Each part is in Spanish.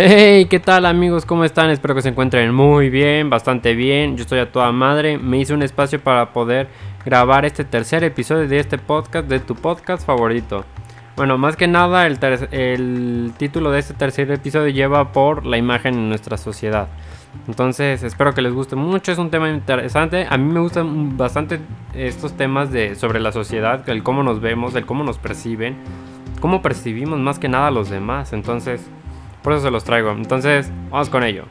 Hey, ¿qué tal amigos? ¿Cómo están? Espero que se encuentren muy bien, bastante bien. Yo estoy a toda madre. Me hice un espacio para poder grabar este tercer episodio de este podcast, de tu podcast favorito. Bueno, más que nada el, el título de este tercer episodio lleva por la imagen en nuestra sociedad. Entonces espero que les guste mucho, es un tema interesante. A mí me gustan bastante estos temas de, sobre la sociedad, el cómo nos vemos, el cómo nos perciben, cómo percibimos más que nada a los demás. Entonces por eso se los traigo. Entonces, vamos con ello.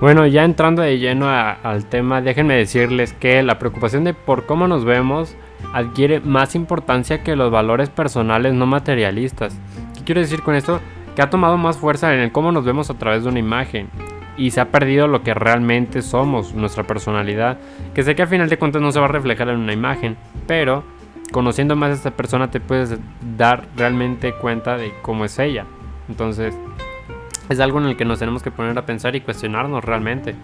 Bueno, ya entrando de lleno al tema, déjenme decirles que la preocupación de por cómo nos vemos adquiere más importancia que los valores personales no materialistas. ¿Qué quiero decir con esto? Que ha tomado más fuerza en el cómo nos vemos a través de una imagen y se ha perdido lo que realmente somos, nuestra personalidad, que sé que al final de cuentas no se va a reflejar en una imagen, pero conociendo más a esta persona te puedes dar realmente cuenta de cómo es ella. Entonces, es algo en el que nos tenemos que poner a pensar y cuestionarnos realmente.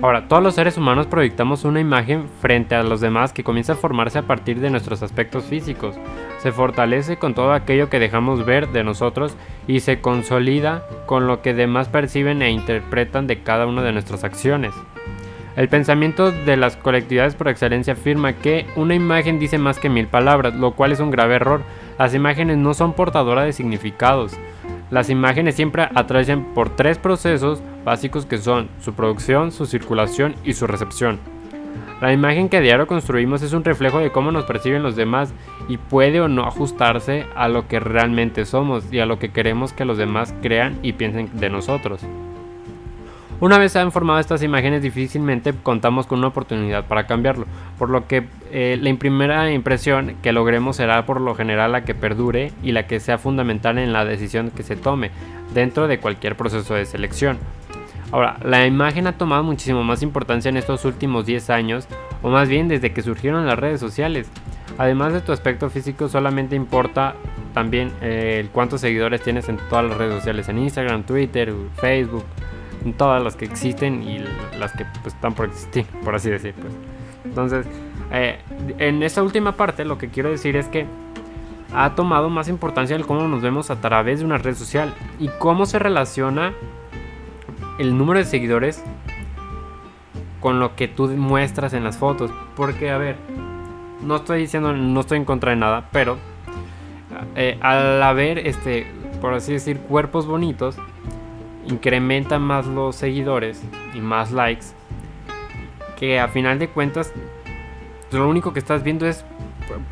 Ahora, todos los seres humanos proyectamos una imagen frente a los demás que comienza a formarse a partir de nuestros aspectos físicos. Se fortalece con todo aquello que dejamos ver de nosotros y se consolida con lo que demás perciben e interpretan de cada una de nuestras acciones. El pensamiento de las colectividades por excelencia afirma que una imagen dice más que mil palabras, lo cual es un grave error. Las imágenes no son portadoras de significados. Las imágenes siempre atraviesan por tres procesos básicos que son su producción, su circulación y su recepción. La imagen que a diario construimos es un reflejo de cómo nos perciben los demás y puede o no ajustarse a lo que realmente somos y a lo que queremos que los demás crean y piensen de nosotros. Una vez se han formado estas imágenes difícilmente contamos con una oportunidad para cambiarlo, por lo que eh, la primera impresión que logremos será por lo general la que perdure y la que sea fundamental en la decisión que se tome dentro de cualquier proceso de selección. Ahora, la imagen ha tomado muchísimo más importancia en estos últimos 10 años, o más bien desde que surgieron las redes sociales. Además de tu aspecto físico, solamente importa también eh, cuántos seguidores tienes en todas las redes sociales, en Instagram, Twitter, Facebook, todas las que existen y las que pues, están por existir, por así decir. Pues. Entonces, eh, en esta última parte lo que quiero decir es que ha tomado más importancia el cómo nos vemos a través de una red social y cómo se relaciona el número de seguidores con lo que tú muestras en las fotos. Porque, a ver, no estoy diciendo, no estoy en contra de nada, pero eh, al haber, este, por así decir, cuerpos bonitos, incrementan más los seguidores y más likes. Que a final de cuentas, lo único que estás viendo es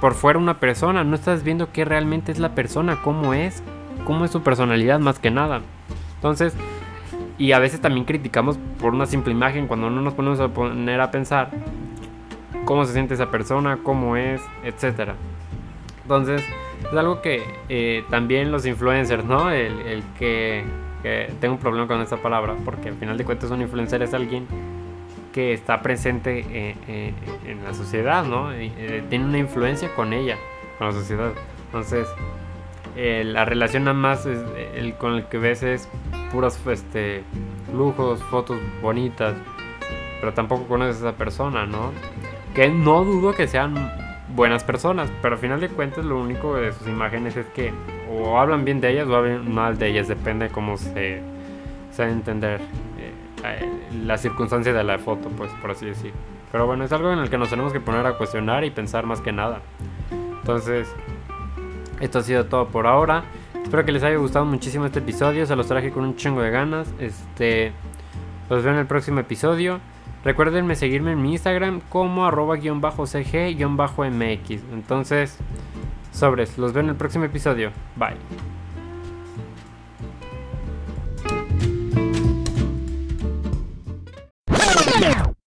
por fuera una persona, no estás viendo qué realmente es la persona, cómo es, cómo es su personalidad más que nada. Entonces, y a veces también criticamos por una simple imagen cuando no nos ponemos a poner a pensar cómo se siente esa persona, cómo es, etc. Entonces, es algo que eh, también los influencers, ¿no? El, que, tengo un problema con esta palabra, porque al final de cuentas un influencer es alguien que está presente eh, eh, en la sociedad, ¿no? tiene una influencia con ella, con la sociedad. Entonces, la relación nada más el, con el que ves es puros este, lujos, fotos bonitas, pero tampoco conoces a esa persona, ¿no? Que no dudo que sean buenas personas, pero al final de cuentas lo único de sus imágenes es que o hablan bien de ellas o hablan mal de ellas, depende de cómo se, se entender eh, la circunstancia de la foto, pues por así decir. Pero bueno, es algo en el que nos tenemos que poner a cuestionar y pensar más que nada. Entonces, esto ha sido todo por ahora. Espero que les haya gustado muchísimo este episodio. Se los traje con un chingo de ganas. Este. Los veo en el próximo episodio. Recuerdenme seguirme en mi Instagram como arroba cg mx. Entonces, sobres. Los veo en el próximo episodio. Bye.